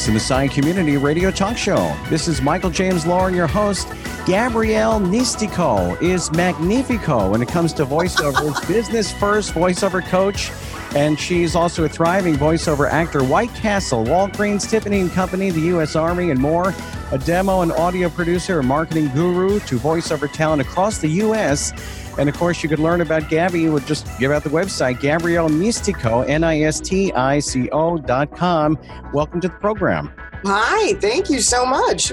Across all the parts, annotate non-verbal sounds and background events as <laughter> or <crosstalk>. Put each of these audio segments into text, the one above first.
It's the Messiah Community Radio Talk Show. This is Michael James Lauren, your host. Gabrielle Nistico is magnifico when it comes to voiceovers, <laughs> business first voiceover coach. And she's also a thriving voiceover actor. White Castle, Walgreens, Tiffany and Company, the U.S. Army, and more. A demo and audio producer, a marketing guru to voiceover talent across the U.S. And of course, you could learn about Gabby. You would just give out the website, Gabrielle Nistico, N I S T I C O dot com. Welcome to the program. Hi, thank you so much.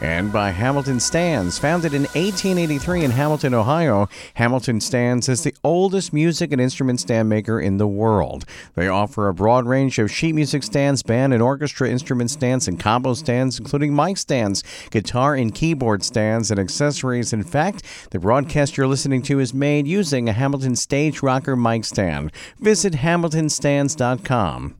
and by Hamilton Stands. Founded in 1883 in Hamilton, Ohio, Hamilton Stands is the oldest music and instrument stand maker in the world. They offer a broad range of sheet music stands, band and orchestra instrument stands, and combo stands, including mic stands, guitar and keyboard stands, and accessories. In fact, the broadcast you're listening to is made using a Hamilton Stage Rocker mic stand. Visit hamiltonstands.com.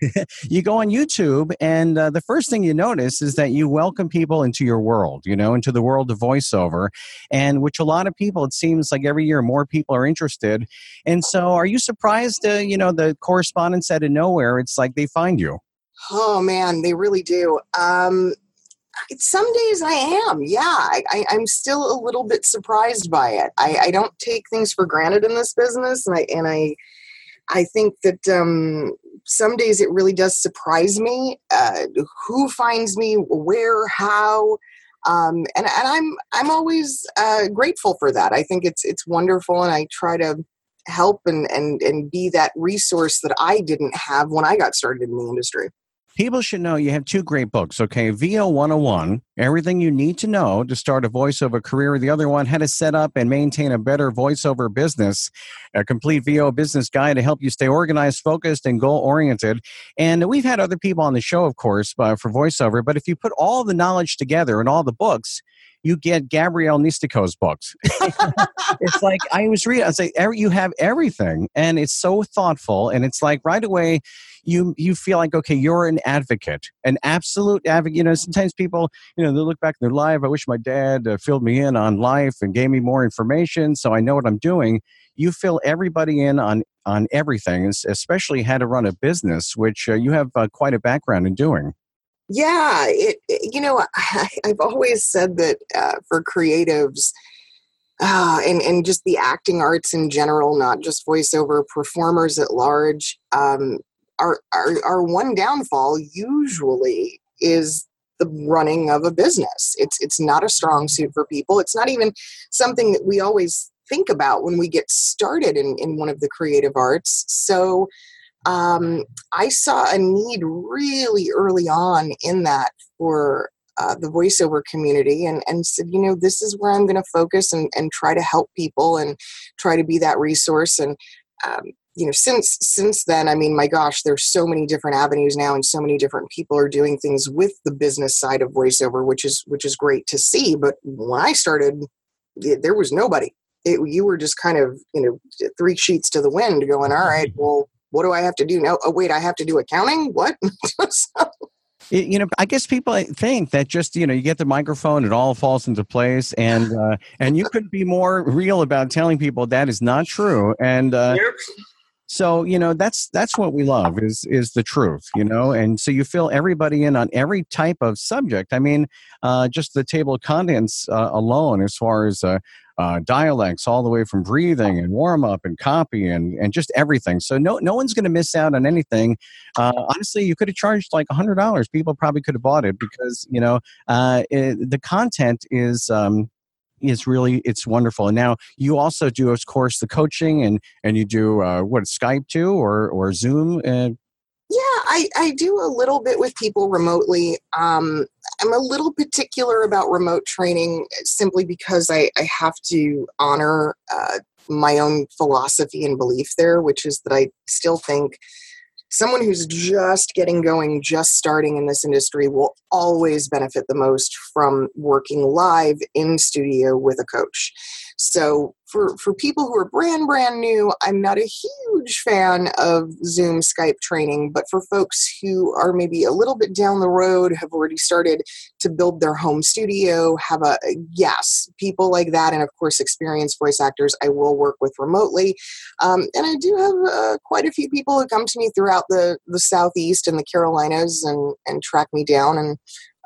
<laughs> you go on YouTube, and uh, the first thing you notice is that you welcome people into your world, you know, into the world of voiceover, and which a lot of people, it seems like every year more people are interested. And so, are you surprised, uh, you know, the correspondence out of nowhere, it's like they find you? Oh, man, they really do. Um, some days I am, yeah. I, am still a little bit surprised by it. I, I don't take things for granted in this business, and I and I I think that um, some days it really does surprise me uh, who finds me, where, how, um, and and I'm I'm always uh, grateful for that. I think it's it's wonderful, and I try to help and and and be that resource that I didn't have when I got started in the industry people should know you have two great books, okay? VO 101, everything you need to know to start a voiceover career. The other one, how to set up and maintain a better voiceover business, a complete VO business guide to help you stay organized, focused, and goal oriented. And we've had other people on the show, of course, uh, for voiceover, but if you put all the knowledge together and all the books, you get Gabrielle Nistico's books. <laughs> it's like I was reading. I say you have everything, and it's so thoughtful, and it's like right away you you feel like okay, you're an advocate, an absolute advocate. You know, sometimes people you know they look back in their life. I wish my dad uh, filled me in on life and gave me more information, so I know what I'm doing. You fill everybody in on on everything, especially how to run a business, which uh, you have uh, quite a background in doing. Yeah, it, it, you know, <laughs> I, have always said that uh, for creatives, uh, and and just the acting arts in general, not just voiceover performers at large, um, our, our our one downfall usually is the running of a business. It's it's not a strong suit for people. It's not even something that we always think about when we get started in, in one of the creative arts. So um, I saw a need really early on in that for uh, the voiceover community and, and said, you know, this is where I'm going to focus and, and try to help people and try to be that resource. And, um, you know, since, since then, I mean, my gosh, there's so many different avenues now and so many different people are doing things with the business side of voiceover, which is, which is great to see. But when I started, there was nobody it, you were just kind of you know three sheets to the wind going all right <laughs> well what do i have to do now oh wait i have to do accounting what <laughs> so, it, you know, I guess people think that just you know you get the microphone, it all falls into place, and uh, and you could be more real about telling people that is not true. And uh, yep. So you know that's that's what we love is is the truth, you know. And so you fill everybody in on every type of subject. I mean, uh, just the table of contents uh, alone, as far as uh, uh, dialects all the way from breathing and warm up and copy and, and just everything. So no no one's going to miss out on anything. Uh, honestly, you could have charged like a hundred dollars. People probably could have bought it because you know uh, it, the content is. Um, is really it's wonderful and now you also do of course the coaching and and you do uh, what skype too or or zoom uh, yeah, I, I do a little bit with people remotely. Um, I'm a little particular about remote training simply because I, I have to honor uh, my own philosophy and belief there, which is that I still think someone who's just getting going, just starting in this industry, will always benefit the most from working live in studio with a coach. So for for people who are brand brand new, I'm not a huge fan of Zoom Skype training, but for folks who are maybe a little bit down the road, have already started to build their home studio, have a yes, people like that, and of course experienced voice actors, I will work with remotely. Um, and I do have uh, quite a few people who come to me throughout the the southeast and the Carolinas and and track me down and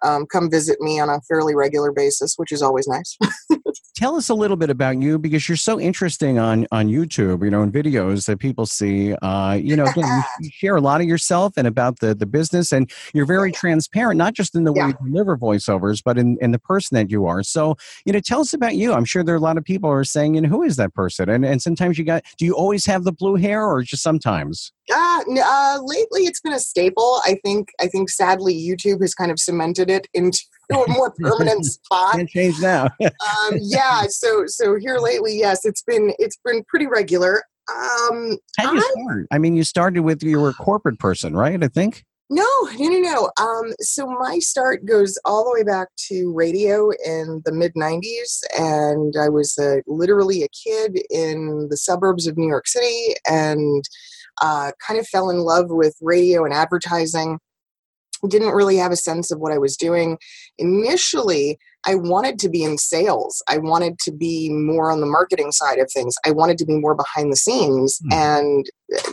um, come visit me on a fairly regular basis, which is always nice. <laughs> Tell us a little bit about you because you're so interesting on on YouTube, you know, in videos that people see. Uh, you know, again, you <laughs> share a lot of yourself and about the the business, and you're very transparent, not just in the way yeah. you deliver voiceovers, but in in the person that you are. So, you know, tell us about you. I'm sure there are a lot of people who are saying, you know, who is that person? And and sometimes you got, do you always have the blue hair, or just sometimes? Uh, uh, lately it's been a staple. I think I think sadly YouTube has kind of cemented it into a more permanent <laughs> spot. Can't change now. <laughs> um, yeah. So so here lately, yes, it's been it's been pretty regular. Um, How you start? I mean, you started with you were a corporate person, right? I think. No, no, no, no. Um, so my start goes all the way back to radio in the mid '90s, and I was literally a kid in the suburbs of New York City, and uh, kind of fell in love with radio and advertising. Didn't really have a sense of what I was doing. Initially, I wanted to be in sales. I wanted to be more on the marketing side of things. I wanted to be more behind the scenes. Mm. And uh,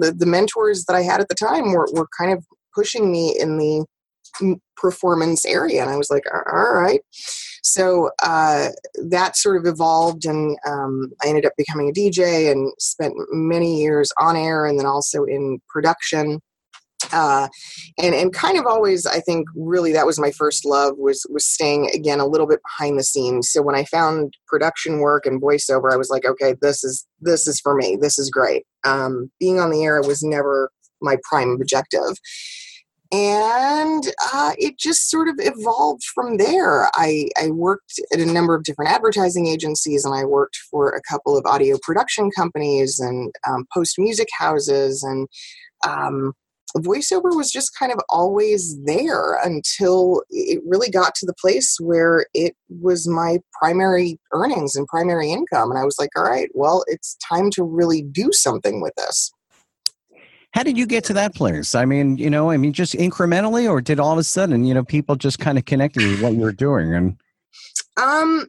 the, the mentors that I had at the time were, were kind of pushing me in the performance area. And I was like, all right. So uh, that sort of evolved, and um, I ended up becoming a DJ and spent many years on air and then also in production. Uh, and and kind of always I think really that was my first love was was staying again a little bit behind the scenes. So when I found production work and voiceover, I was like, okay, this is this is for me. This is great. Um, being on the air was never my prime objective and uh, it just sort of evolved from there. I, I, worked at a number of different advertising agencies, and I worked for a couple of audio production companies and um, post music houses, and um, voiceover was just kind of always there until it really got to the place where it was my primary earnings and primary income. And I was like, all right, well, it's time to really do something with this. How did you get to that place? I mean, you know, I mean, just incrementally, or did all of a sudden, you know, people just kind of connected with what you were doing? And um,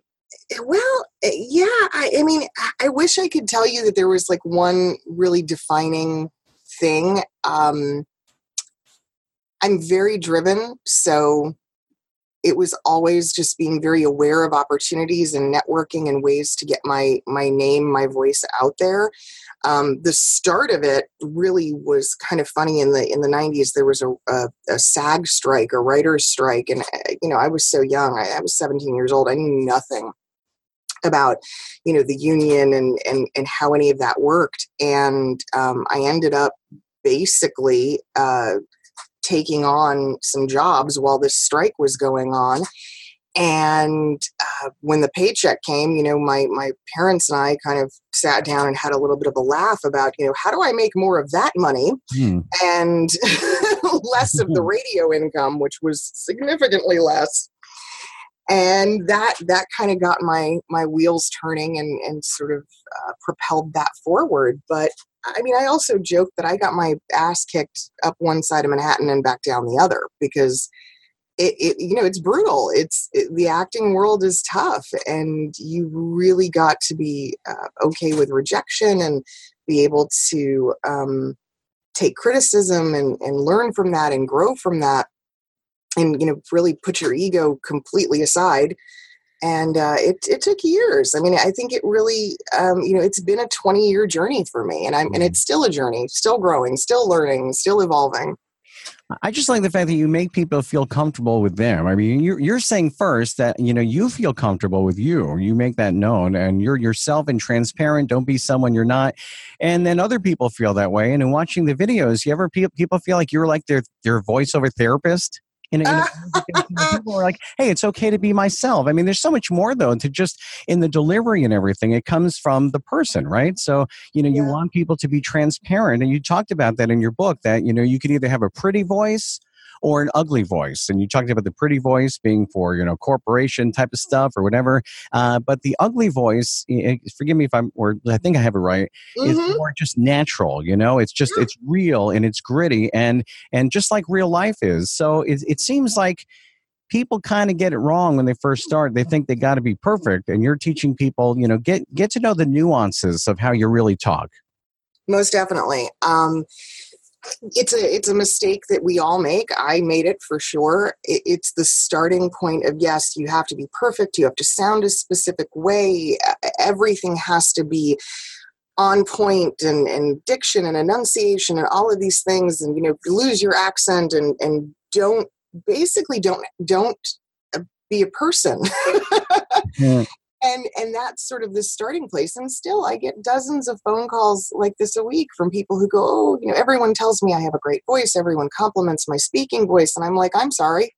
well, eh, yeah. I, I mean, I wish I could tell you that there was like one really defining thing. Um, I'm very driven, so it was always just being very aware of opportunities and networking and ways to get my my name my voice out there. Um, the start of it really was kind of funny in the in the 90s there was a, a, a sag strike a writer's strike and uh, you know i was so young I, I, was 17 years old i knew nothing about you know the union and and, and how any of that worked and um, i ended up basically uh, taking on some jobs while this strike was going on. And uh, when the paycheck came you know my my parents and i kind of sat down and had a little bit of a laugh about you know how do i make more of that money hmm. and <laughs> less of the <laughs> radio income which was significantly less. And that that kind of got my my wheels turning and and sort of uh, propelled that forward. But i mean i also joke that i got my ass kicked up one side of manhattan and back down the other because it, it you know it's brutal. It's it, the acting world is tough and you really got to be uh, okay with rejection and be able to um, take criticism and, and learn from that and grow from that and you know really put your ego completely aside and uh, it, it took years i mean i think it really um, you know it's been a 20 year journey for me and i'm and it's still a journey still growing still learning still evolving I just like the fact that you make people feel comfortable with them. I mean, you're, you're saying first that you know you feel comfortable with you. You make that known, and you're yourself and transparent. Don't be someone you're not. And then other people feel that way. And in watching the videos, you ever people feel like you're like their their voiceover therapist? In a, in a uh. <laughs> people are like, hey, it's okay to be myself. I mean, there's so much more though to just in the delivery and everything. It comes from the person, right? So you know, you want people to be transparent, and you talked about that in your book. That you know, you could either have a pretty voice or an ugly voice. And you talked about the pretty voice being for, you know, corporation type of stuff or whatever. Uh, but the ugly voice, forgive me if I'm, or I think I have it right, mm-hmm. is more just natural, you know, it's just, it's real and it's gritty and, and just like real life is. So it, it seems like, people kind of get it wrong when they first start they think they got to be perfect and you're teaching people you know get get to know the nuances of how you really talk most definitely um, it's a it's a mistake that we all make. I made it for sure. It's the starting point of yes you have to be perfect. You have to sound a specific way. Everything has to be on point and, and diction and enunciation and all of these things and you know lose your accent and and don't basically don't don't uh, be a person. <laughs> Yeah and and that's sort of the starting place and still i get dozens of phone calls like this a week from people who go oh you know everyone tells me i have a great voice everyone compliments my speaking voice and i'm like i'm sorry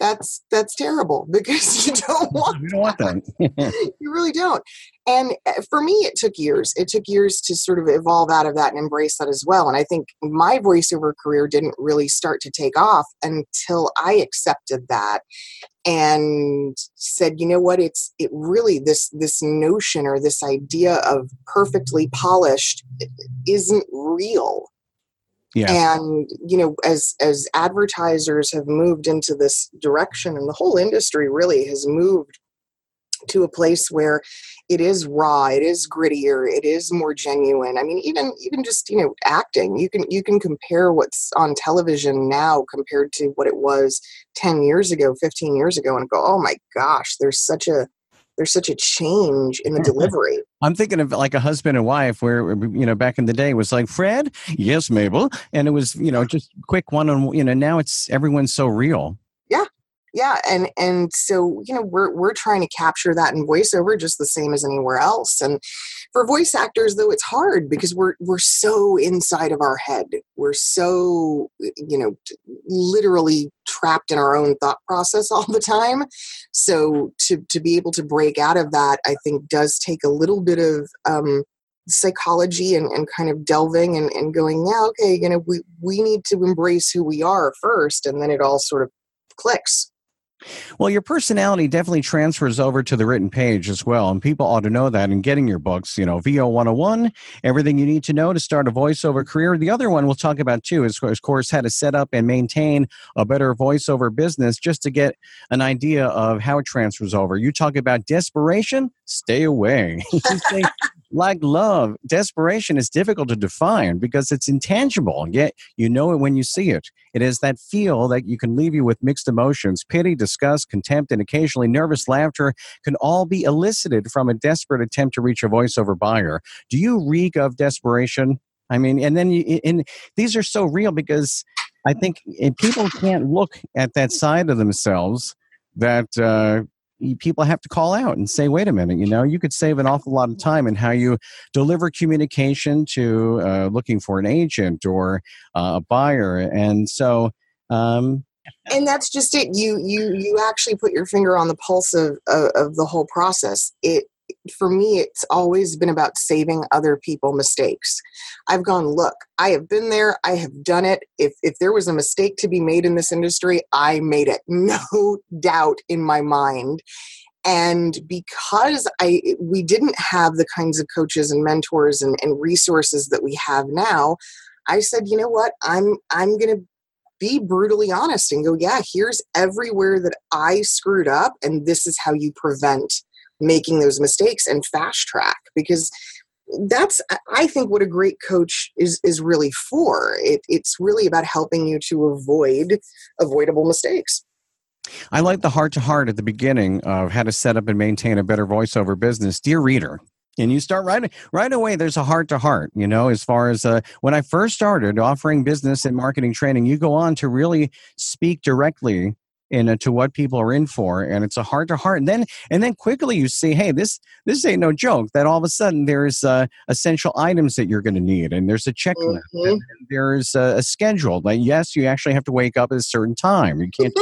that's that's terrible <laughs> because you don't want you don't want that. <laughs> you really don't. And uh, for me it took years. It took years to sort of evolve out of that and embrace that as well. And i think my voiceover career didn't really start to take off until i accepted that and said you know what? It's it really this this notion or this idea of perfectly polished isn't real yeah. and you know as as advertisers have moved into this direction and the whole industry really has moved to a place where it is raw it is grittier it is more genuine i mean even even just you know acting you can you can compare what's on television now compared to what it was 10 years ago 15 years ago and go oh my gosh there's such a there's such a change in the delivery. I'm thinking of like a husband and wife where uh, you know back in the day was like Fred, yes, Mabel, and it was you know just quick one on you know now it's everyone's so real. Yeah. Yeah, and and so you know we're we're trying to capture that in voiceover just the same as anywhere else and for voice actors though it's hard because we're we're so inside of our head. We're so you know literally trapped in our own thought process all the time. So to to be able to break out of that i think does take a little bit of um psychology and, and kind of delving and, and going yeah okay you know we, we need to embrace who we are first and then it all sort of clicks well, your personality definitely transfers over to the written page as well. And people ought to know that in getting your books, you know, VO 101, everything you need to know to start a voiceover career. The other one we'll talk about too is, of course, how to set up and maintain a better voiceover business just to get an idea of how it transfers over. You talk about desperation, stay away. <laughs> like love, desperation is difficult to define because it's intangible, yet you know it when you see it. It is that feel that you can leave you with mixed emotions. Pity, disgust, contempt, and occasionally nervous laughter can all be elicited from a desperate attempt to reach a voiceover buyer. Do you reek of desperation? I mean, and then you, and these are so real because I think people can't look at that side of themselves that uh, people have to call out and say, wait a minute, you know, you could save an awful lot of time in how you deliver communication to uh, looking for an agent or uh, a buyer. And so, um, and that's just it. You you you actually put your finger on the pulse of of, of the whole process. It for me, it's always been about saving other people mistakes. I've gone, look, I have been there, I have done it. If if there was a mistake to be made in this industry, I made it. <laughs> No doubt in my mind. And because I we didn't have the kinds of coaches and mentors and, and resources that we have now, I said, you know what, I'm I'm gonna be brutally honest and go, yeah, here's everywhere that I screwed up, and this is how you prevent making those mistakes and fast track because that's i think what a great coach is is really for. It, it's really about helping you to avoid avoidable mistakes. I like the heart to heart at the beginning of how to set up and maintain a better voiceover business. Dear reader, and you start right right away? There's a heart to heart you know as far as uh, when i first started offering business and marketing training you go on to really speak directly in to what people are in for and it's a heart to heart and then and then quickly you see hey this this ain't no joke that all of a sudden there's uh, essential items that you're going to need and there's a checklist mm-hmm. and there's a, a, schedule like yes you actually have to wake up at a certain time you can't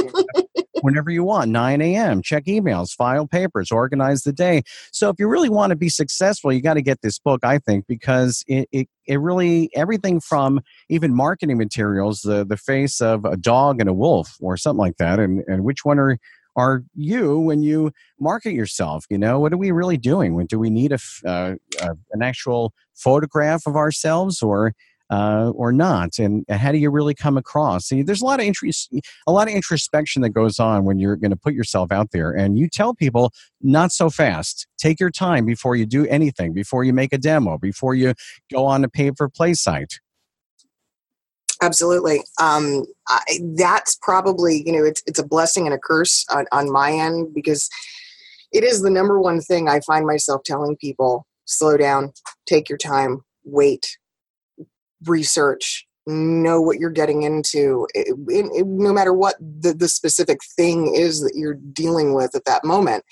whenever you want 9 a.m check emails file papers organize the day. So if you really want to be successful you got to get this book i think because it, it, it really everything from even marketing materials the, the face of a dog and a wolf or something like that and, and which one are are you when you market yourself you know? What are we really doing? When do we need a, uh, uh, an actual photograph of ourselves or uh, or not and how do you really come across? See, there's a lot of interest a lot of introspection that goes on when you're going to put yourself out there and you tell people not so fast. Take your time before you do anything before you make a demo before you go on a pay for play site. Absolutely. Um, I, that's probably you know it's, it's a blessing and a curse on, on my end because it is the number one thing i find myself telling people slow down. Take your time. Wait research know what you're getting into it, it, it, no matter what the, the specific thing is that you're dealing with at that moment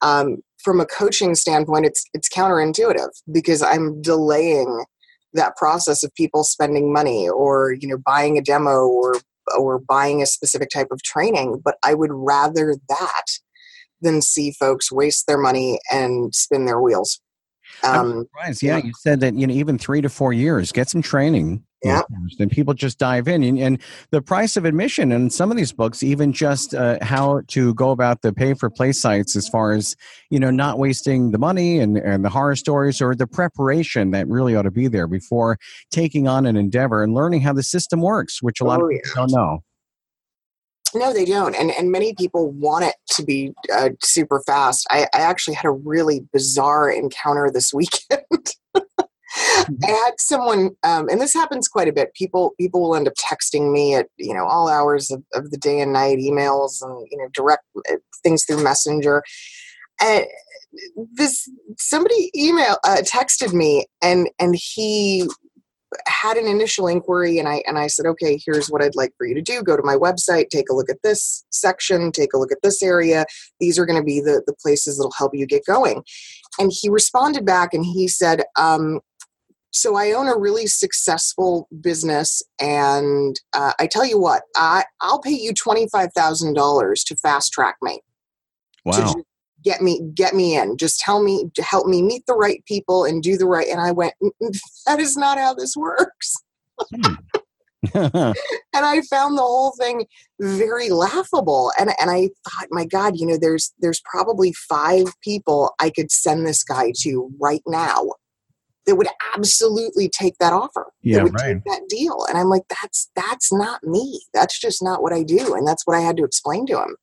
um, from a coaching standpoint it's it's counterintuitive because i'm delaying that process of people spending money or you know buying a demo or or buying a specific type of training but i would rather that than see folks waste their money and spin their wheels um. Yeah, yeah, you said that you know even three to four years, get some training. Yeah, and people just dive in, and, and, the price of admission in some of these books, even just uh, how to go about the pay for play sites, as far as you know, not wasting the money and and the horror stories or the preparation that really ought to be there before taking on an endeavor and learning how the system works, which a lot oh, of people yeah. don't know. No, they don't, and and many people want it to be uh, super fast. I, I actually had a really bizarre encounter this weekend. <laughs> Mm-hmm. I had someone, um, and this happens quite a bit. People people will end up texting me at you know all hours of, of the day and night, emails and you know direct uh, things through Messenger. And this somebody email uh, texted me, and and he had an initial inquiry and I and I said, okay, here's what I'd like for you to do. Go to my website, take a look at this section, take a look at this area. These are going to be the, the places that'll help you get going. And he responded back and he said, um, so I own a really successful business, and uh, I tell you what, I I'll pay you twenty five thousand dollars to fast track me. Wow get me get me in. Just tell me help me meet the right people and do the right and i went <laughs> that is not how this works. Hmm. <laughs> <laughs> and i found the whole thing very laughable and and i thought my god you know there's there's probably five people i could send this guy to right now that would absolutely take that offer. Yeah, that would right. take that deal. And I'm like, that's that's not me. That's just not what I do. And that's what I had to explain to him.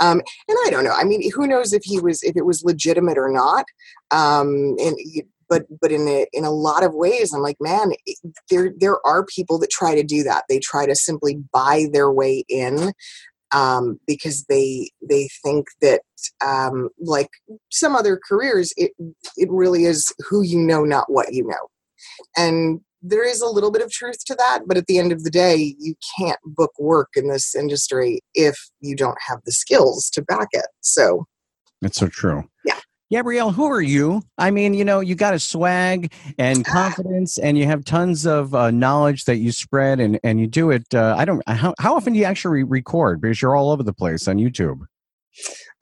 Um, and I don't know. I mean, who knows if he was if it was legitimate or not. Um, and but but in a in a lot of ways, I'm like, man, there there are people that try to do that. They try to simply buy their way in um, because they they think that um, like some other careers, it it really is who you know, not what you know, and there is a little bit of truth to that. But at the end of the day, you can't book work in this industry if you don't have the skills to back it. So that's so true. Yeah. Gabrielle, who are you? I mean, you know, you got a swag and <laughs> confidence, and you have tons of uh, knowledge that you spread, and and you do it. Uh, I don't. How, how often do you actually record? Because you're all over the place on YouTube.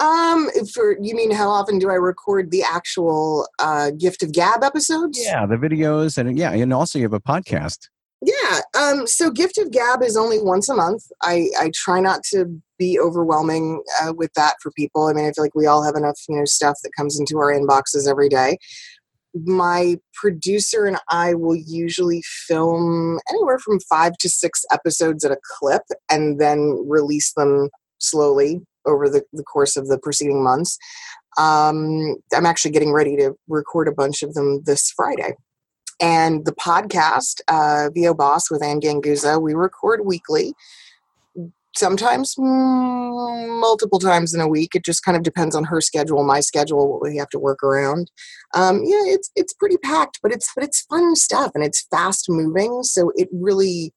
Um, for you mean how often do I record the actual uh, Gift of Gab episodes? Yeah, the videos and yeah, and also you have a podcast. Yeah. Um, so Gift of Gab is only once a month. I, I try not to be overwhelming uh, with that for people. I mean, I feel like we all have enough, you know, stuff that comes into our inboxes every day. My producer and I will usually film anywhere from five to six episodes at a clip and then release them slowly over the, the course of the preceding months. Um, I'm actually getting ready to record a bunch of them this Friday and the podcast, uh, VO Boss with Anne Ganguzza, we record weekly, sometimes mm, multiple times in a week. It just kind of depends on her schedule, my schedule, what we have to work around. Um, yeah, it's it's pretty packed, but it's but it's fun stuff and it's fast moving, so it really.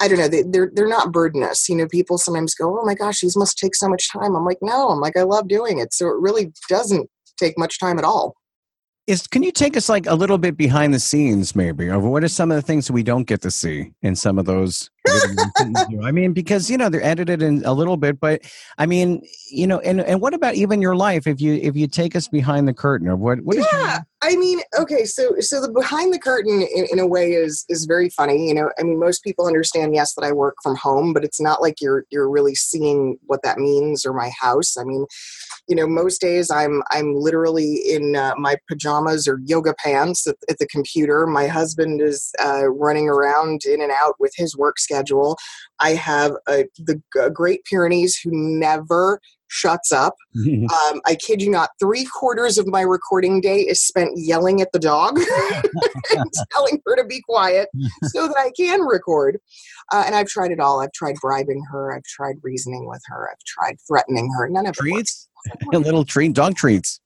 I don't know. They, they're they're not burdenous. You know, people sometimes go, "Oh my gosh, these must take so much time." I'm like, no. I'm like, I love doing it, so it really doesn't take much time at all is can you take us like a little bit behind the scenes maybe of what are some of the things we don't get to see in some of those i mean because you know they're edited in a little bit but i mean you know and and what about even your life if you if you take us behind the curtain or what what yeah i mean okay so so the behind the curtain in, in a way is is very funny you know i mean most people understand yes that i work from home but it's not like you're you're really seeing what that means or my house. I mean you know most days i'm i'm literally in uh, my pajamas or yoga pants at, at the computer. My husband is uh, running around in and out with his work schedule i have a, the great pyrenees who never shuts up. <laughs> um, I kid you not, three quarters of my recording day is spent yelling at the dog <laughs> and <laughs> telling her to be quiet so that I can record. Uh, and I've tried it all. I've tried bribing her. I've tried reasoning with her. I've tried threatening her. None of treats, little treat, dog treats.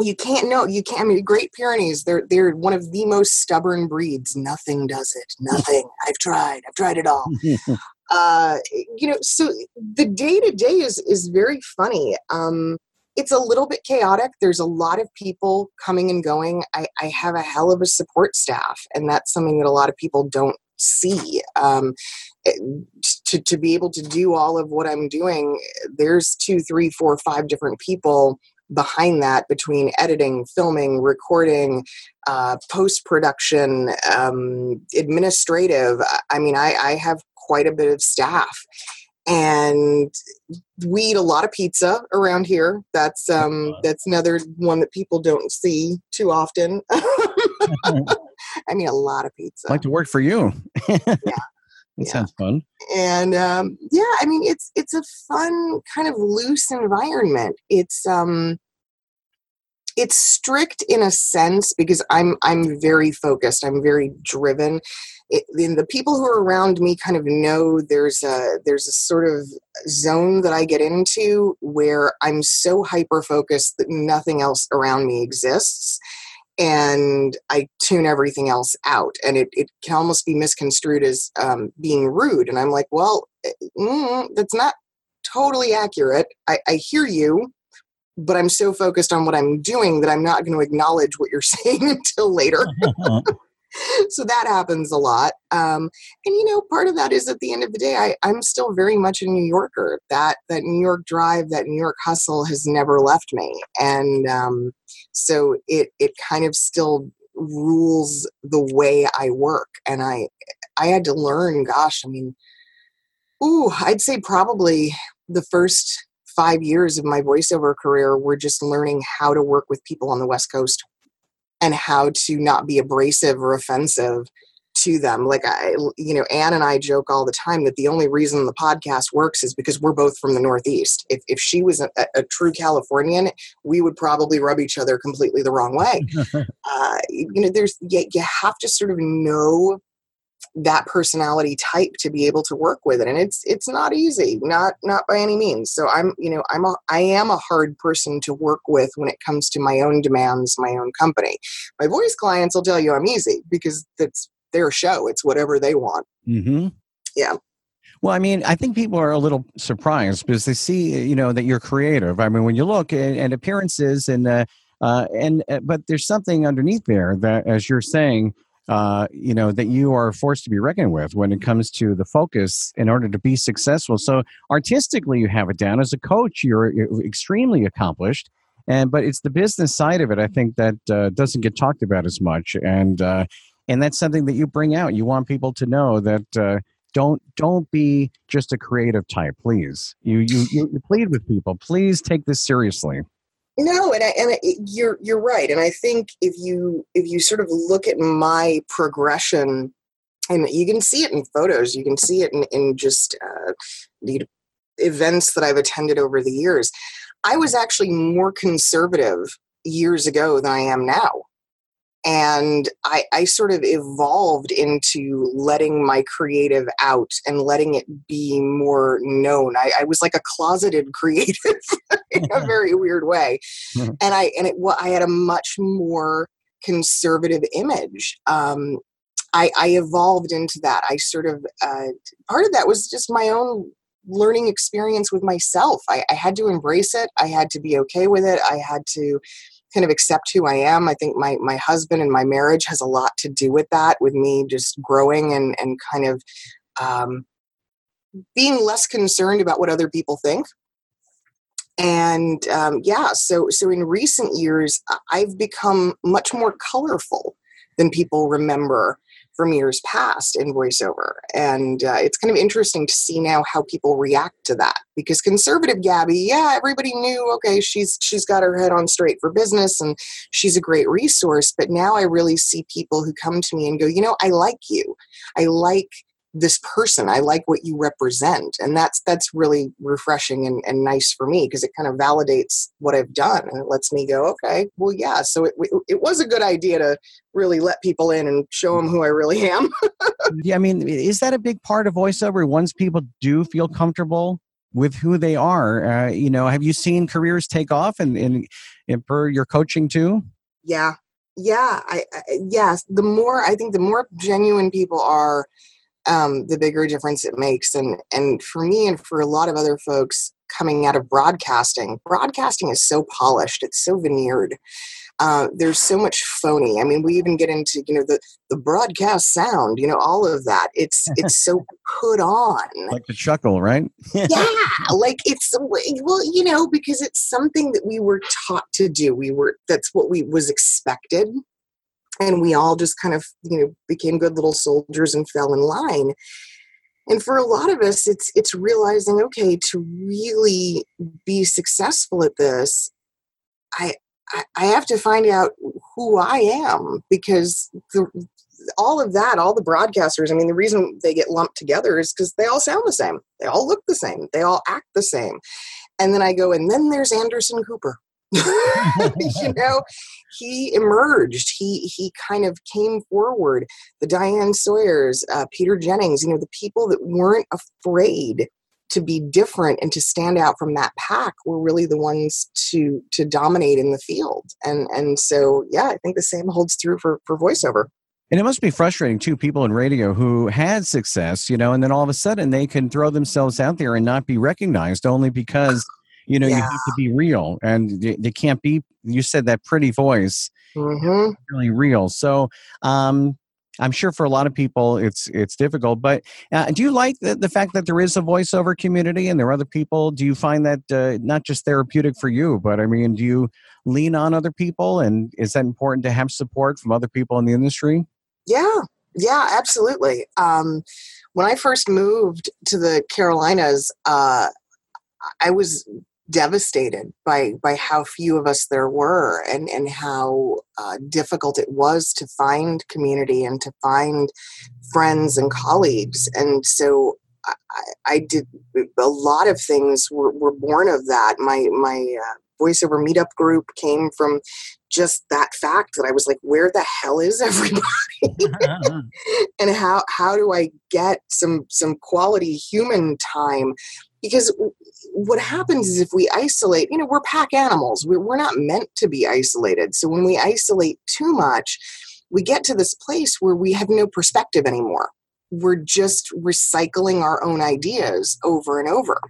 You can't know. You can't. I mean, Great Pyrenees. They're they're one of the most stubborn breeds. Nothing does it. <laughs> Nothing. I've tried. I've tried it all <laughs> uh, you know, so the day to day is is very funny. Um, it's a little bit chaotic. There's a lot of people coming and going. I, I have a hell of a support staff, and that's something that a lot of people don't see. Um, eh, to, to be able to do all of what I'm doing, there's two, three, four, five different people behind that between editing, filming, recording, uh, post production, um, administrative. I mean, I, I have quite a bit of staff. And we eat a lot of pizza around here. That's um that's another one that people don't see too often. <laughs> <laughs> I mean a lot of pizza. I'd like to work for you. <laughs> Yeah that yeah. sounds fun. And um yeah i mean it's it's a fun kind of loose environment. It's um it's strict in a sense because i'm i'm very focused. I'm very driven. It, the people who are around me kind of know there's a there's a sort of zone that I get into where I'm so hyper focused that nothing else around me exists and I tune everything else out. And it, it can almost be misconstrued as um, being rude. And I'm like, well, eh, mm, that's not totally accurate. I, I hear you, but I'm so focused on what I'm doing that I'm not going to acknowledge what you're <laughs> saying until later. <laughs> so that happens a lot. Um, and you know, part of that is at the end of the day, I, I'm still very much a New Yorker. That that New York drive, that New York hustle has never left me, and um, so it it kind of still rules the way I work. And I I had to learn. Gosh, I mean, ooh, I'd say probably the first five years of my voiceover career were just learning how to work with people on the West Coast and how to not be abrasive or offensive to them. Like I, you know, Anne and I joke all the time that the only reason the podcast works is because we're both from the Northeast. If if she was a, a true Californian, we would probably rub each other completely the wrong way. <laughs> uh, you know, there's you, you have to sort of know that personality type to be able to work with it and it's it's not easy not not by any means so i'm you know i'm a i am a hard person to work with when it comes to my own demands my own company my voice clients will tell you i'm easy because it's their show it's whatever they want mm-hmm. yeah well, I mean, I think people are a little surprised because they see, you know, that you're creative. I mean, when you look at, at appearances and, uh, uh, and, uh, but there's something underneath there that, as you're saying, uh, you know that you are forced to be reckoned with when it comes to the focus in order to be successful. So artistically, you have it down. As a coach, you're, you're extremely accomplished, and but it's the business side of it I think that uh, doesn't get talked about as much, and uh, and that's something that you bring out. You want people to know that. Uh, don't don't be just a creative type, please. You you you plead with people. Please take this seriously. No, and I, and I, you're you're right, and I think if you if you sort of look at my progression, and you can see it in photos, you can see it in in just uh, the events that I've attended over the years. I was actually more conservative years ago than I am now and I, I, sort of evolved into letting my creative out and letting it be more known. I, I was like a closeted <laughs> creative in a <laughs> very weird way, and I and it I had a much more conservative image. Um, I, I, evolved into that. I sort of uh, part of that was just my own learning experience with myself. I, I had to embrace it. I had to be okay with it. I had to kind of accept who I am. I think my my husband and my marriage has a lot to do with that, with me just growing and and kind of um, being less concerned about what other people think. And um, yeah, so so in recent years, I've become much more colorful than people remember from years past in voiceover. And uh, it's kind of interesting to see now how people react to that because conservative Gabby, yeah, everybody knew, okay, she's she's got her head on straight for business and she's a great resource. But now I really see people who come to me and go, you know, I like you. I like this person i like what you represent and that's that's really refreshing and, and nice for me because it kind of validates what i've done and it lets me go okay well yeah so it, it was a good idea to really let people in and show them who i really am. <laughs> Yeah i mean is that a big part of voiceover once people do feel comfortable with who they are uh, you know have you seen careers take off and and, in, per your coaching too? Yeah. Yeah I, I yes the more i think the more genuine people are um, the bigger difference it makes. And and for me and for a lot of other folks coming out of broadcasting, broadcasting is so polished, it's so veneered. Uh, there's so much phony. I mean, we even get into you know the the broadcast sound, you know, all of that. It's it's so <laughs> put on, like the chuckle, right? <laughs> yeah, like it's well, you know, because it's something that we were taught to do. We were that's what we was expected and we all just kind of you know became good little soldiers and fell in line. And for a lot of us it's it's realizing okay to really be successful at this i i have to find out who i am because the, all of that all the broadcasters i mean the reason they get lumped together is because they all sound the same. They all look the same. They all act the same. And then i go and then there's anderson cooper <laughs> you know he emerged. He he kind of came forward. The diane sawyers uh, peter jennings you know the people that weren't afraid to be different and to stand out from that pack were really the ones to to dominate in the field. And and so yeah i think the same holds true for for voiceover. And it must be frustrating too, people in radio who had success, you know, and then all of a sudden they can throw themselves out there and not be recognized only because you know yeah. you have to be real and they, they, can't be you said that pretty voice mm-hmm. really real. So um i'm sure for a lot of people it's it's difficult but uh, do you like the, the fact that there is a voiceover community and there are other people? Do you find that uh, not just therapeutic for you but i mean do you lean on other people and is that important to have support from other people in the industry? Yeah. Yeah absolutely. Um, when i first moved to the carolinas uh, I was devastated by by how few of us there were and and how uh, difficult it was to find community and to find friends and colleagues and so I, I did a lot of things were, were born of that my my uh, voiceover meetup group came from just that fact that I was like, where the hell is <laughs> everybody? <laughs> and how how do I get some some quality human time? Because what happens is if we isolate, you know, we're pack animals. We're, not meant to be isolated. So when we isolate too much, we get to this place where we have no perspective anymore. We're just recycling our own ideas over and over.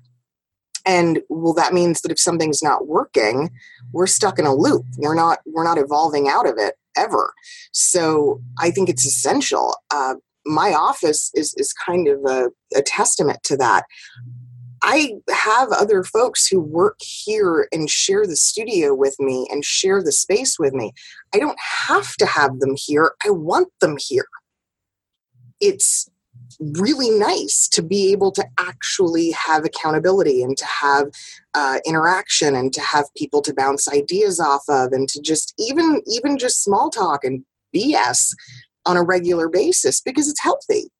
And well, that means that if something's not working, we're stuck in a loop. We're not we're not evolving out of it. ever. So I think it's essential. Uh, my office is is kind of a, a testament to that. I have other folks who work here and share the studio with me and share the space with me. I don't have to have them here. I want them here. It's really nice to be able to actually have accountability and to have uh, interaction and to have people to bounce ideas off of and to just even even just small talk and bs on a regular basis because it's healthy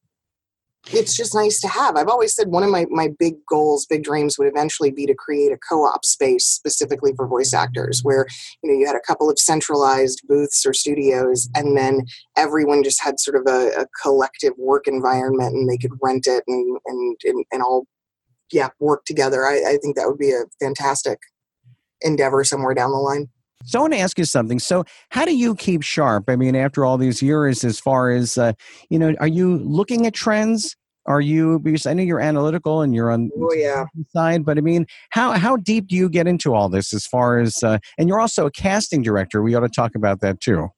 it's just nice to have. I've always said one of my, my big goals, big dreams would eventually be to create a co-op space specifically for voice actors where, you know, you had a couple of centralized booths or studios and then everyone just had sort of a, a collective work environment and they could rent it and, and, and, and all, yeah, work together. I, I think that would be a fantastic endeavor somewhere down the line. So I want to ask you something. So how do you keep sharp? I mean, after all these years, as far as uh, you know, are you looking at trends? Are you because I know you're analytical and you're on oh, yeah. the side, but I mean, how how deep do you get into all this? As far as uh, and you're also a casting director. We ought to talk about that too.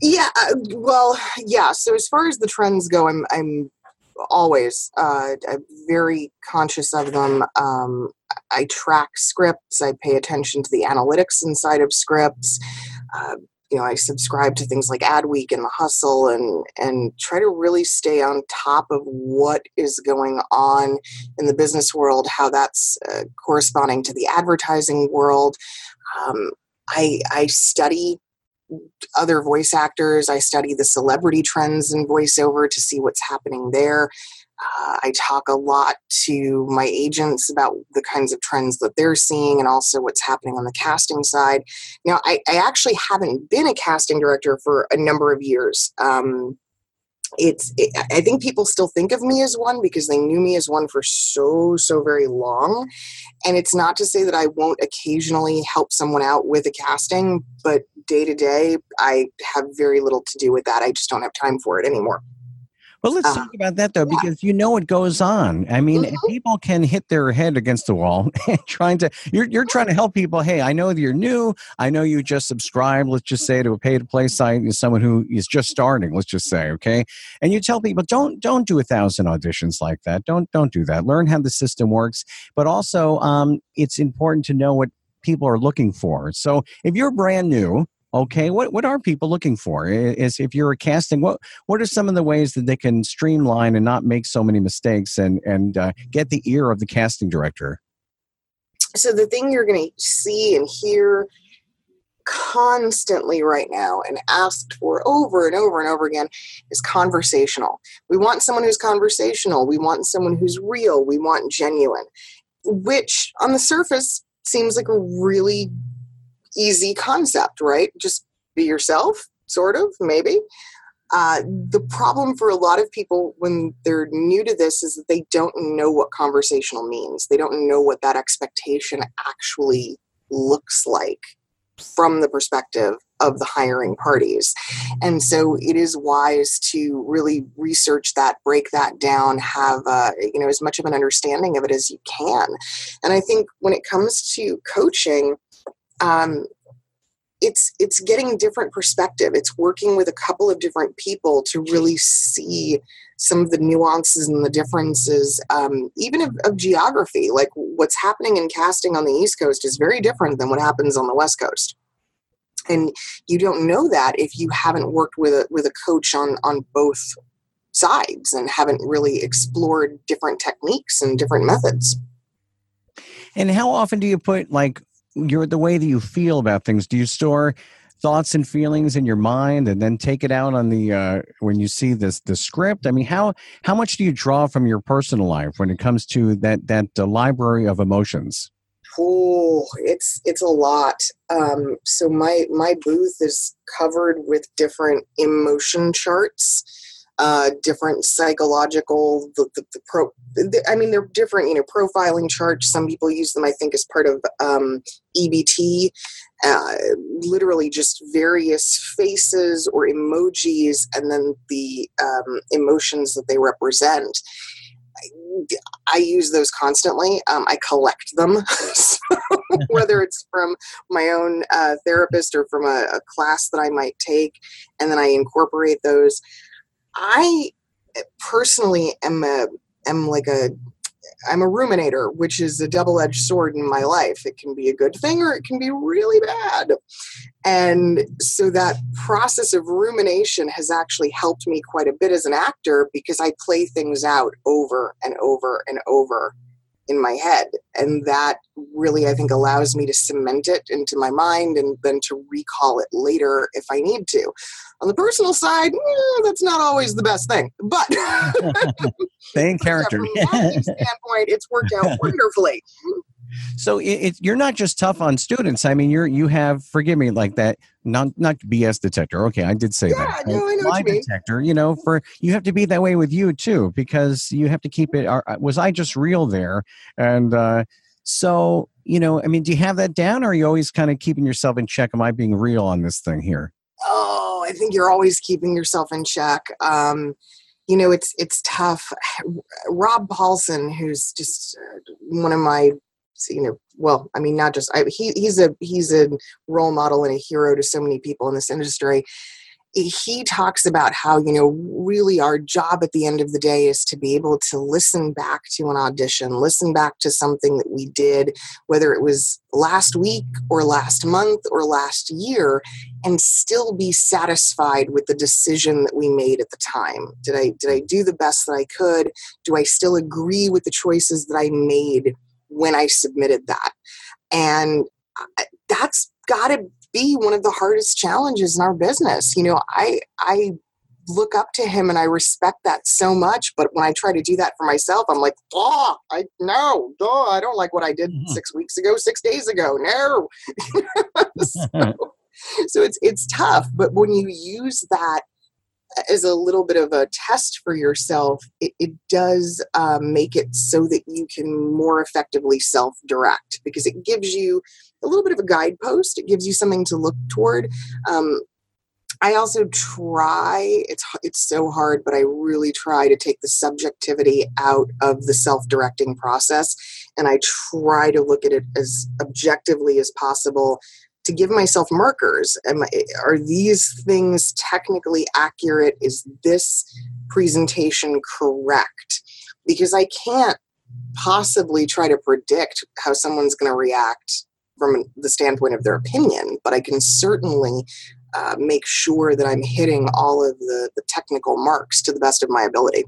Yeah, uh, well, yeah. So as far as the trends go, I'm I'm always uh, I'm very conscious of them. Um, I track scripts. I pay attention to the analytics inside of scripts. Uh, you know, I subscribe to things like Adweek and The Hustle, and and try to really stay on top of what is going on in the business world, how that's uh, corresponding to the advertising world. Um, I I study other voice actors. I study the celebrity trends in voiceover to see what's happening there. Uh, I talk a lot to my agents about the kinds of trends that they're seeing and also what's happening on the casting side. Now, I, I actually haven't been a casting director for a number of years. Um, it's it, i think people still think of me as one because they knew me as one for so so very long. And it's not to say that i won't occasionally help someone out with a casting but day to day i have very little to do with that. I just don't have time for it anymore well, let's uh, talk about that though, because you know what goes on. I mean, mm-hmm. people can hit their head against the wall <laughs> trying to. You're you're trying to help people. Hey, I know that you're new. I know you just subscribed. Let's just say to a pay to play site is someone who is just starting. Let's just say, okay, and you tell people don't don't do a thousand auditions like that. Don't don't do that. Learn how the system works. But also, um, it's important to know what people are looking for. So if you're brand new okay what what are people looking for? Is if you're a casting what what are some of the ways that they can streamline and not make so many mistakes and and uh, get the ear of the casting director? So the thing you're going to see and hear constantly right now and asked for over and over and over again is conversational. We want someone who's conversational. We want someone who's real. We want genuine which on the surface seems like a really easy concept, right? Just be yourself, sort of, maybe. Uh, the problem for a lot of people when they're new to this is that they don't know what conversational means. They don't know what that expectation actually looks like from the perspective of the hiring parties. And so it is wise to really research that, break that down, have uh, you know as much of an understanding of it as you can. And I think when it comes to coaching, um, it's it's getting different perspective. It's working with a couple of different people to really see some of the nuances and the differences um, even of, of, geography. Like what's happening in casting on the east coast is very different than what happens on the west coast. And you don't know that if you haven't worked with a with a coach on on both sides and haven't really explored different techniques and different methods. And how often do you put like your the way that you feel about things do you store thoughts and feelings in your mind and then take it out on the uh, when you see this the script? I mean how how much do you draw from your personal life when it comes to that that uh, library of emotions? Oh it's it's a lot. Um, so my my booth is covered with different emotion charts uh, different psychological the, the, the pro the, i mean they're different you know profiling charts some people use them i think as part of um, ebt uh, literally just various faces or emojis and then the um, emotions that they represent I use those constantly. Um, I collect them, <laughs> so <laughs> whether it's from my own uh, therapist or from a, a class that I might take, and then I incorporate those. I personally am a am like a I'm a ruminator, which is a double edged sword in my life. It can be a good thing or it can be really bad. And so that process of rumination has actually helped me quite a bit as an actor because I play things out over and over and over in my head. And that really, I think, allows me to cement it into my mind and then to recall it later if I need to. On the personal side, eh, that's not always the best thing, but <laughs> same <laughs> character. from standpoint, it's worked out <laughs> wonderfully. So it, it, you're not just tough on students. I mean, you're you have forgive me like that not not BS detector. Okay, I did say yeah, that. No, I know Lie detector. You know, for you have to be that way with you too because you have to keep it. Are, was I just real there? And uh, so you know, I mean, do you have that down, or are you always kind of keeping yourself in check? Am I being real on this thing here? Oh, I think you're always keeping yourself in check. Um, you know, it's it's tough. <sighs> Rob Paulsen who's just uh, one of my you know well i mean not just I, he he's a he's a role model and a hero to so many people in this industry. He talks about how you know really our job at the end of the day is to be able to listen back to an audition listen back to something that we did whether it was last week or last month or last year and still be satisfied with the decision that we made at the time. Did i did i do the best that i could? Do i still agree with the choices that i made when I submitted that. And that's got to be one of the hardest challenges in our business. You know, I I look up to him and I respect that so much. But when I try to do that for myself, I'm like, oh, I no, oh, I don't like what I did mm-hmm. six weeks ago, six days ago. No. <laughs> <laughs> so, so it's it's tough. But when you use that as a little bit of a test for yourself, it, it does um, make it so that you can more effectively self direct because it gives you a little bit of a guidepost. It gives you something to look toward. Um, I also try, it's, it's so hard, but I really try to take the subjectivity out of the self directing process. And I try to look at it as objectively as possible to give myself markers. Am I, are these things technically accurate? Is this presentation correct? Because I can't possibly try to predict how someone's going to react from the standpoint of their opinion, but I can certainly uh, make sure that I'm hitting all of the, the technical marks to the best of my ability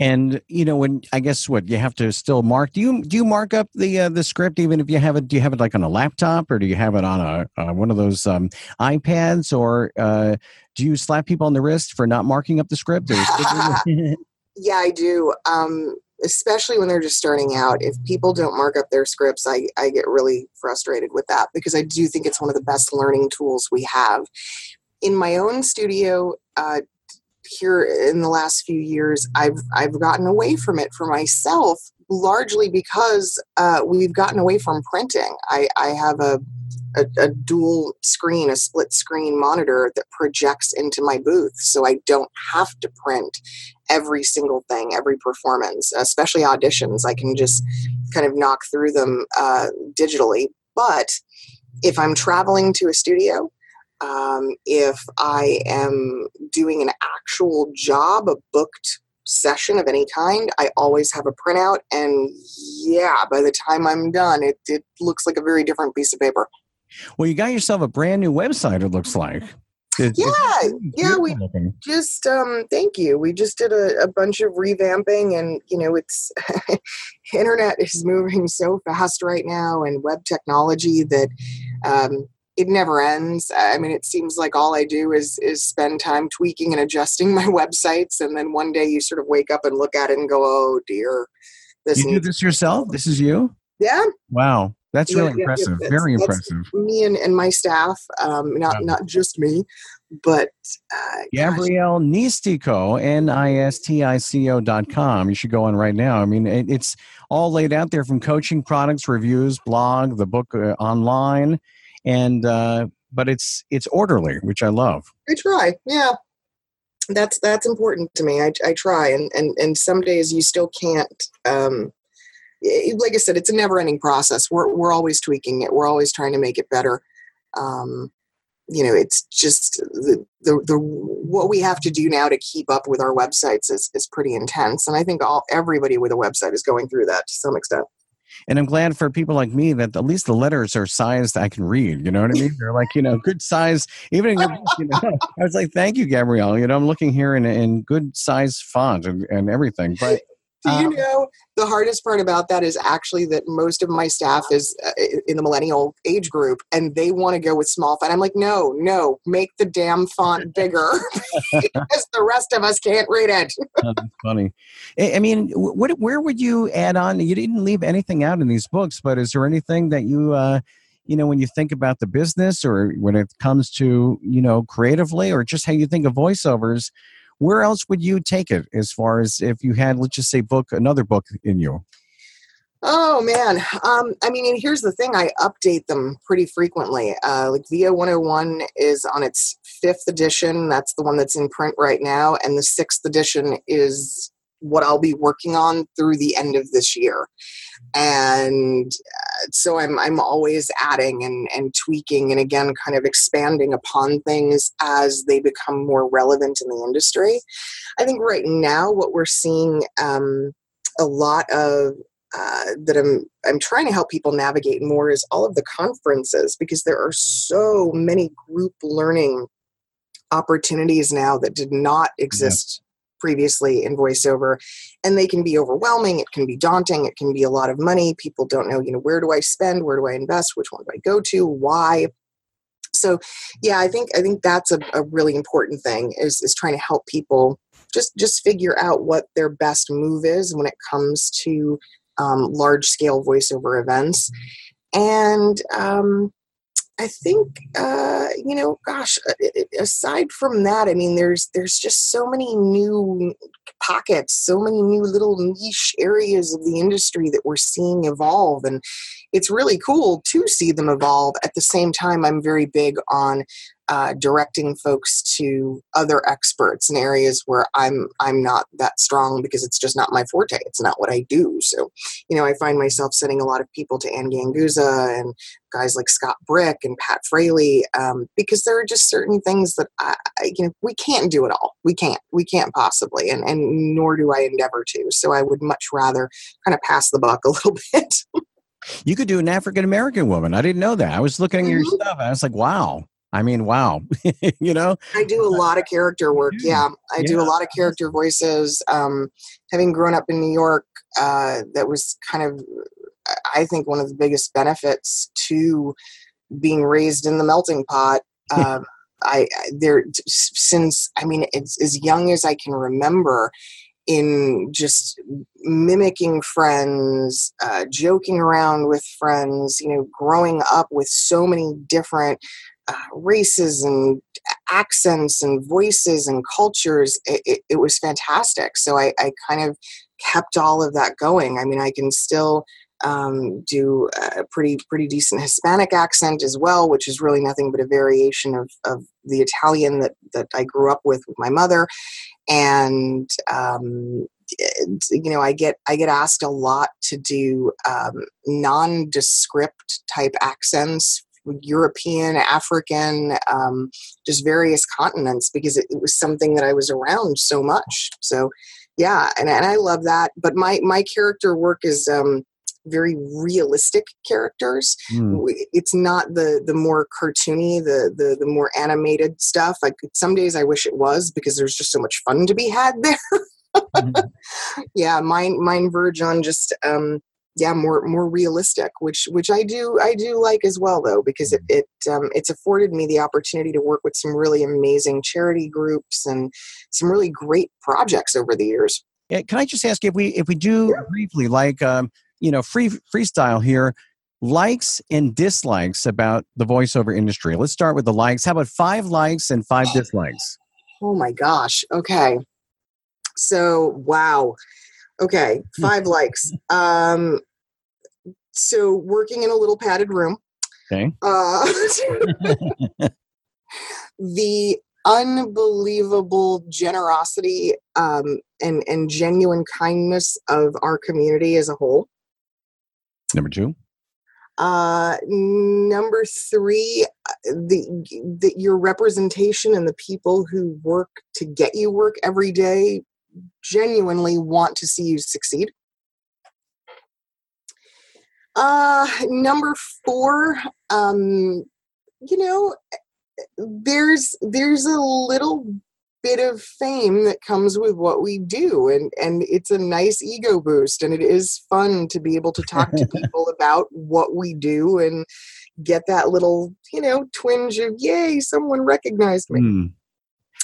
and you know when i guess what you have to still mark do you do you mark up the uh, the script even if you have it do you have it like on a laptop or do you have it on a uh, one of those um, ipads or uh, do you slap people on the wrist for not marking up the script <laughs> yeah i do um, especially when they're just starting out if people don't mark up their scripts I, I get really frustrated with that because i do think it's one of the best learning tools we have. In my own studio uh, here in the last few years i've i've gotten away from it for myself largely because uh, we've gotten away from printing. I i have a, a, a dual screen a split screen monitor that projects into my booth so i don't have to print every single thing every performance especially auditions. I can just kind of knock through them uh, digitally. But if i'm traveling to a studio um, if I am doing an actual job, a booked session of any kind, I always have a printout. And yeah, by the time I'm done, it, it looks like a very different piece of paper. Well, you got yourself a brand new website, it looks like. Yeah, yeah, we looking. just um thank you. We just did a, a bunch of revamping and you know it's <laughs> internet is moving so fast right now and web technology that um it never ends. I mean, it seems like all I do is is spend time tweaking and adjusting <laughs> my websites, and then one day you sort of wake up and look at it and go, "Oh dear." This you do this yourself? This is you? Yeah. Wow, that's yeah, really yeah, impressive. Yeah, Very impressive. Me and, and my staff, um, not not just me, but uh, Gabrielle Nistico, N I S T I C O dot com. You should go on right now. I mean, it, it's all laid out there from coaching, products, reviews, blog, the book uh, online and uh, but it's it's orderly, which I love. I try, yeah. that's that's important to me. I, I try, and and and some days you still can't. Um, like I said, it's a never-ending process. We're we're always tweaking it. We're always trying to make it better. Um, you know, it's just the, the the what we have to do now to keep up with our websites is is pretty intense, and I think all everybody with a website is going through that to some extent. And I'm glad for people like me that at least the letters are sized I can read. You know what I mean? They're like, you know, <laughs> good size. Even in you know, <laughs> I was like, thank you, Gabrielle. You know, I'm looking here in, in good size font and, and everything. But do you um, know the hardest part about that is actually that most of my staff is uh, in the millennial age group and they want to go with small font. I'm like, no, no, make the damn font <laughs> bigger because the rest of us can't read it. oh, <laughs> that's funny. I mean, what, where would you add on? You didn't leave anything out in these books, but is there anything that you, uh, you know, when you think about the business or when it comes to, you know, creatively or just how you think of voiceovers? Where else would you take it as far as if you had let's just say book another book in you? Oh man. Um, i mean and here's the thing i update them pretty frequently. Uh, like vo 101 is on its fifth edition. That's the one that's in print right now. And the sixth edition is what I'll be working on through the end of this year. And so I'm I'm always adding and, and tweaking and again kind of expanding upon things as they become more relevant in the industry. I think right now what we're seeing um, a lot of uh, that I'm I'm trying to help people navigate more is all of the conferences because there are so many group learning opportunities now that did not exist previously in voiceover and they can be overwhelming it can be daunting it can be a lot of money people don't know you know where do i spend where do i invest which one do i go to why? So yeah i think i think that's a, a really important thing is is trying to help people just just figure out what their best move is when it comes to um, large scale voiceover events. And um, I think uh, you know, gosh, uh, aside from that, I mean, there's there's just so many new pockets, so many new little niche areas of the industry that we're seeing evolve, and it's really cool to see them evolve. At the same time, I'm very big on uh, directing folks to other experts in areas where I'm I'm not that strong because it's just not my forte. It's not what I do. So, you know, I find myself sending a lot of people to Anne Ganguzza and guys like Scott Brick and Pat Fraley um, because there are just certain things that I, I, you know we can't do it all. We can't. We can't possibly, and and nor do I endeavor to. So I would much rather kind of pass the buck a <laughs> little bit. you could do an African American woman. I didn't know that. I was looking at your mm-hmm. stuff. I was like, wow. I mean, wow. <laughs> you know, I do a lot of character work. Yeah, I yeah. do a lot of character voices. Um, having grown up in New York, uh, that was kind of, I think, one of the biggest benefits to being raised in the melting pot. <laughs> Um, I there since I mean, it's as young as I can remember in just mimicking friends, uh, joking around with friends, you know, growing up with so many different uh, races and accents and voices and cultures, it, it, it was fantastic. So I, I, kind of kept all of that going. I mean, I can still um, do a pretty pretty decent Hispanic accent as well, which is really nothing but a variation of, of the Italian that that I grew up with with my mother, and um, you know i get i get asked a lot to do um, nondescript type accents European, African, um, just various continents because it, it, was something that I was around so much. So, yeah, and, and I love that. But my my character work is um, very realistic characters. Mm. It's not the the more cartoony, the the the more animated stuff. Like some days I wish it was because there's just so much fun to be had <laughs> there. mm-hmm. Yeah, mine mine verge on just um, yeah more more realistic which which i do i do like as well though because it, it um, it's afforded me the opportunity to work with some really amazing charity groups and some really great projects over the years. Yeah, can i just ask if we if we do yeah. briefly like um, you know free freestyle here likes and dislikes about the voiceover industry. Let's start with the likes. How about five likes and five dislikes? Oh my gosh okay. So wow. Okay five likes. Um so working in a little padded room. Okay. Uh, <laughs> the unbelievable generosity um, and and genuine kindness of our community as a whole. Number two. Uh, number three, uh, the, the your representation and the people who work to get you work every day genuinely want to see you succeed. Uh, number four, um, you know, there's there's a little bit of fame that comes with what we do and and it's a nice ego boost and it is fun to be able to talk to <laughs> people about what we do and get that little you know twinge of yay someone recognized me mm.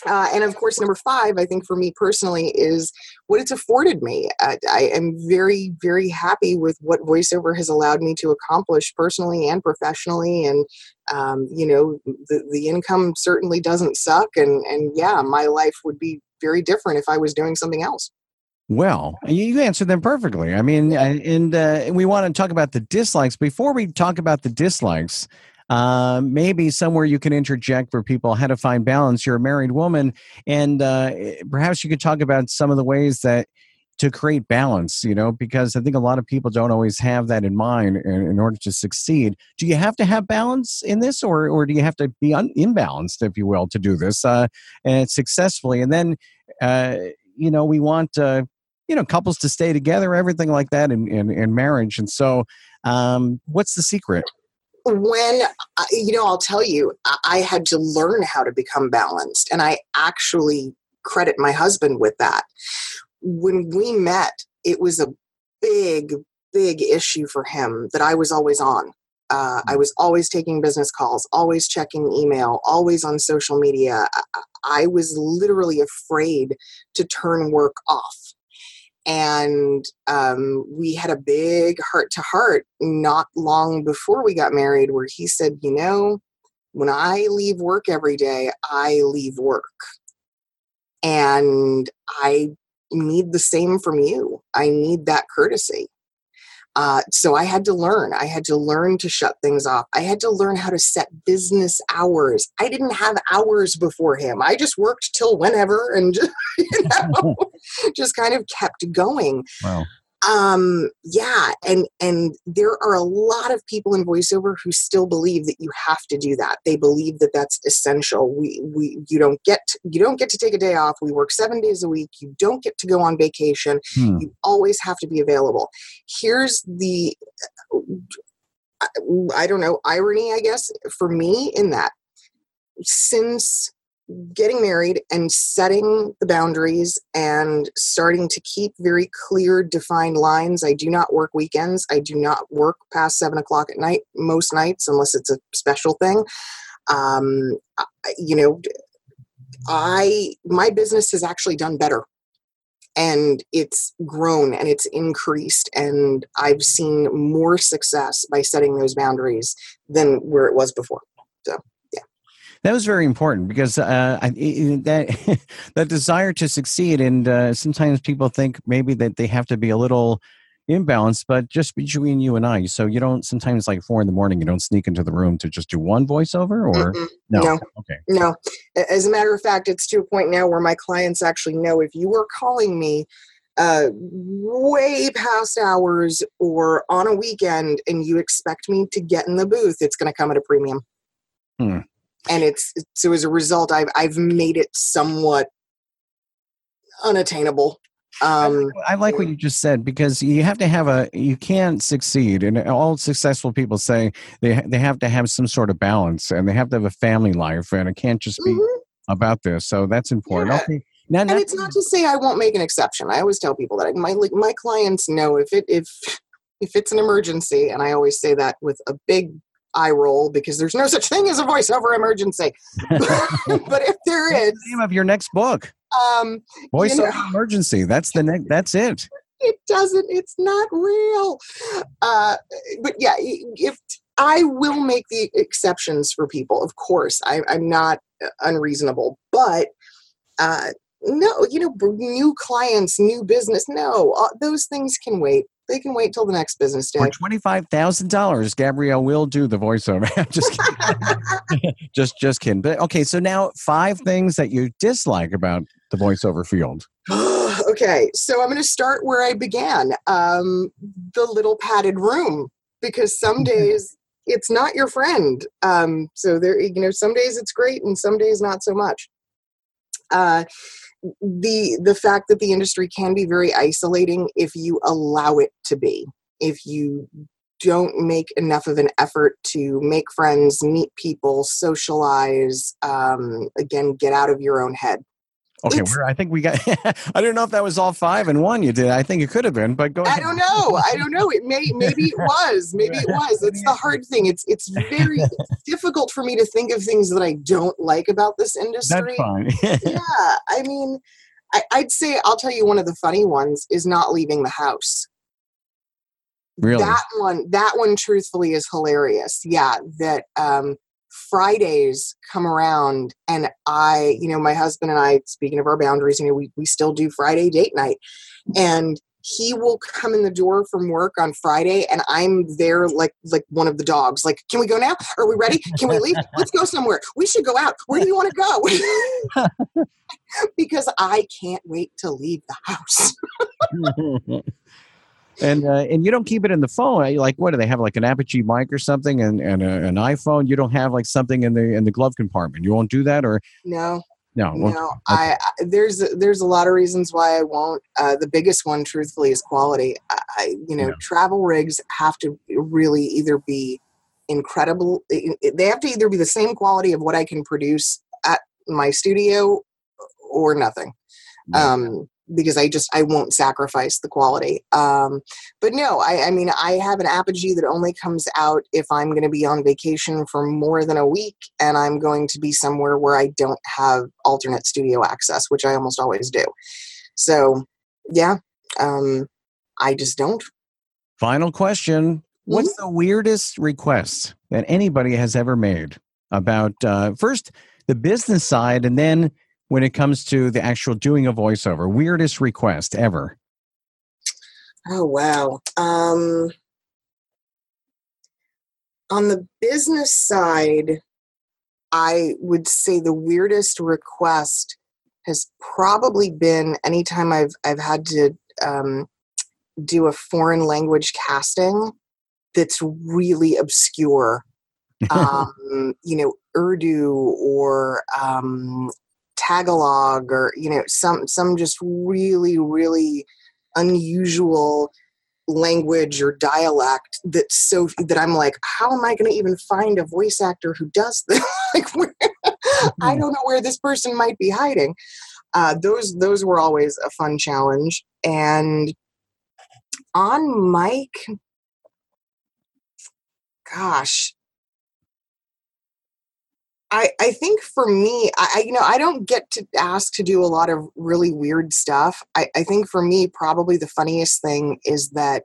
Uh, and of course, number five, I think for me personally, is what it's afforded me. I, I, am very, very happy with what voiceover has allowed me to accomplish personally and professionally. And, um, you know, the, the income certainly doesn't suck. And, and yeah, my life would be very different if I was doing something else. Well, you answered them perfectly. I mean, and uh, we want to talk about the dislikes. Before we talk about the dislikes, uh, maybe somewhere you can interject for people how to find balance. You're a married woman, and uh, eh, perhaps you could talk about some of the ways that to create balance, you know, because I think a lot of people don't always have that in mind in, in order to succeed. Do you have to have balance in this, or, or do you have to be un- imbalanced, if you will, to do this uh, and successfully? And then, uh, you know, we want, uh, you know, couples to stay together, everything like that in, in, in marriage. And so, um, what's the secret? When you know i'll tell you i had to learn how to become balanced and i actually credit my husband with that. When we met it was a big big issue for him that i was always on. Uh, i was always taking business calls always checking email always on social media. I was literally afraid to turn work off and um, we had a big heart to heart not long before we got married where he said you know when i leave work every day i leave work. And i need the same from you. I need that courtesy uh, so I had to learn. I had to learn to shut things off. I had to learn how to set business hours. I didn't have hours before him. I just worked till whenever and just, <laughs> you know, <laughs> just kind of kept going. Wow um yeah and and there are a lot of people in voiceover who still believe that you have to do that. They believe that that's essential. We we you don't get you don't get to take a day off. We work 7 days a week. You don't get to go on vacation. Hmm. you always have to be available. Here's the i don't know irony i guess for me in that. Since getting married and setting the boundaries and starting to keep very clear defined lines. I do not work weekends. I do not work past seven o'clock at night most nights unless it's a special thing. Um, you know i my business has actually done better. And it's grown and it's increased and i've seen more success by setting those boundaries than where it was before. So that was very important because uh, I, that <laughs> that desire to succeed, and uh, sometimes people think maybe that they have to be a little imbalanced, but just between you and I. So you don't sometimes like four in the morning, you don't sneak into the room to just do one voiceover, or no? No. Okay. No. As a matter of fact, it's to a point now where my clients actually know if you are calling me uh, way past hours or on a weekend and you expect me to get in the booth, it's going to come at a premium. Hmm and it's so as a result i've i've made it somewhat unattainable um, I like what you just said because you have to have a you can't succeed and all successful people say they they have to have some sort of balance and they have to have a family life and it can't just be mm-hmm. about this so that's important yeah. okay now, and it's not to say I won't make an exception. I always tell people that my my clients know if it if if it's an emergency, and I always say that with a big eye roll because there's no such thing as a voiceover emergency. <laughs> but if there is, the name of your next book, um, voiceover you know, emergency. That's the next. That's it. It doesn't. It's not real. Uh, but yeah, if I will make the exceptions for people, of course, I, I'm not unreasonable, but. Uh, no, you know, new clients, new business. No, uh, those things can wait. They can wait till the next business day. For twenty five thousand dollars, Gabrielle will do the voiceover. <laughs> just kidding. <laughs> just just kidding. But okay, so now five things that you dislike about the voiceover field. <sighs> okay, so I'm going to start where I began. Um, the little padded room, because some days it's not your friend. Um, so there, you know, some days it's great and some days not so much. Uh, the the fact that the industry can be very isolating if you allow it to be. If you don't make enough of an effort to make friends meet people socialize um, again get out of your own head Okay, I think we got. <laughs> I don't know if that was all five and one you did. I think it could have been, but go. Ahead. I don't know. I don't know. It may. Maybe it <laughs> was. Maybe it was. It's the hard thing. It's it's very <laughs> difficult for me to think of things that I don't like about this industry. That's fine. yeah, I mean, I, I'd say I'll tell you one of the funny ones is not leaving the house. Really? That one. That one, truthfully, is hilarious. Yeah, that um, Fridays come around and I, you know, my husband and I, speaking of our boundaries, you know, we, we still do Friday date night. And he will come in the door from work on Friday and I'm there like like one of the dogs. Like, can we go now? Are we ready? Can we leave? Let's go somewhere. We should go out. Where do you want to go? <laughs> because I can't wait to leave the house <laughs> and uh, and you don't keep it in the phone. Like what do they have? Like an Apogee mic or something, and and a, an iPhone. You don't have like something in the in the glove compartment. You won't do that, or no. No, no. Okay. I, I, there's there's a lot of reasons why I won't. Uh, the biggest one, truthfully, is quality. I, you know, yeah. travel rigs have to really either be incredible. They have to either be the same quality of what I can produce at my studio, or nothing. Yeah. Um, because I just I won't sacrifice the quality. Um, but no, I, I mean I have an apogee that only comes out if I'm going to be on vacation for more than a week, and I'm going to be somewhere where I don't have alternate studio access, which I almost always do. So yeah, um, I just don't. Final question: What's mm-hmm. the weirdest request that anybody has ever made about uh, first the business side, and then when it comes to the actual doing a voiceover? Weirdest request ever? Oh, wow. Um, on the business side, I would say the weirdest request has probably been anytime I've I've had to um, do a foreign language casting that's really obscure. <laughs> um, you know, Urdu or um, Tagalog or you know some some just really really unusual language or dialect that's so that I'm like, how am I going to even find a voice actor who does <laughs> this? like, where, I mm-hmm. don't know where this person might be hiding. Uh, those those were always a fun challenge. And on mic, gosh, I, I think for me, I, you know, I don't get to ask to do a lot of really weird stuff. I, I think for me, probably the funniest thing is that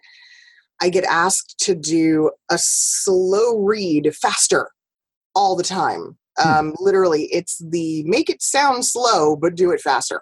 I get asked to do a slow read faster all the time. Hmm. Um, literally, it's the make it sound slow, but do it faster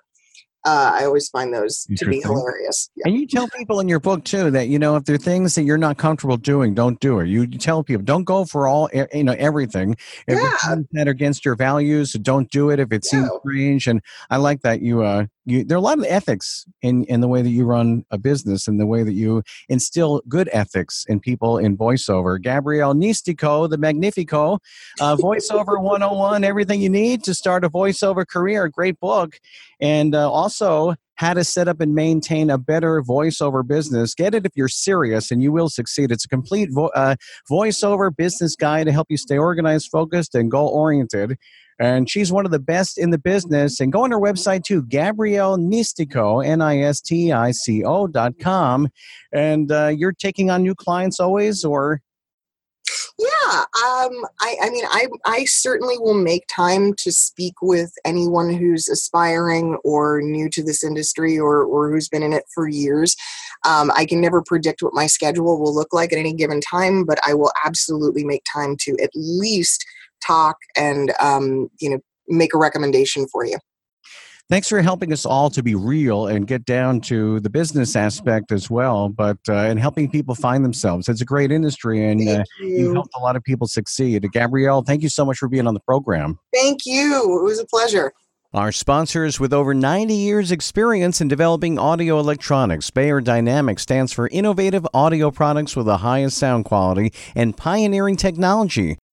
uh, I always find those to be hilarious. Yeah. And you tell people in your book too that you know if there are things that you're not comfortable doing, don't do it. You tell people don't go for all you know everything. If yeah. it's that against your values, don't do it. If it seems strange, and I like that you uh you there are a lot of ethics in in the way that you run a business and the way that you instill good ethics in people in voiceover. Gabrielle Nistico, the Magnifico, uh, voiceover <laughs> 101, everything you need to start a voiceover career. Great book, and uh, also how to set up and maintain a better voiceover business. Get it if you're serious, and you will succeed. It's a complete vo- uh, voiceover business guide to help you stay organized, focused, and goal oriented. And she's one of the best in the business. And go on her website too, Gabrielle Nistico, N I S T I C O dot com. And uh, you're taking on new clients always, or yeah, um, I, I mean, I, I certainly will make time to speak with anyone who's aspiring or new to this industry or, or who's been in it for years. Um, I can never predict what my schedule will look like at any given time, but I will absolutely make time to at least talk and um, you know make a recommendation for you. Thanks for helping us all to be real and get down to the business aspect as well, but uh, and helping people find themselves. It's a great industry, and uh, you. you helped a lot of people succeed. Gabrielle, thank you so much for being on the program. Thank you. It was a pleasure. Our sponsors with over 90 years experience in developing audio electronics, Beyer Dynamics stands for innovative audio products with the highest sound quality and pioneering technology.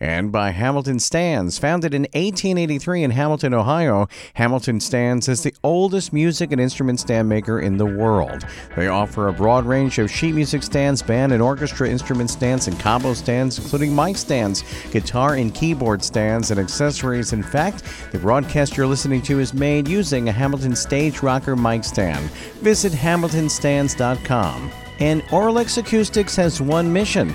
and by Hamilton Stands. Founded in 1883 in Hamilton, Ohio, Hamilton Stands is the oldest music and instrument stand maker in the world. They offer a broad range of sheet music stands, band and orchestra instrument stands, and combo stands, including mic stands, guitar and keyboard stands, and accessories. In fact, the broadcast you're listening to is made using a Hamilton Stage Rocker mic stand. Visit hamiltonstands.com. And Auralex Acoustics has one mission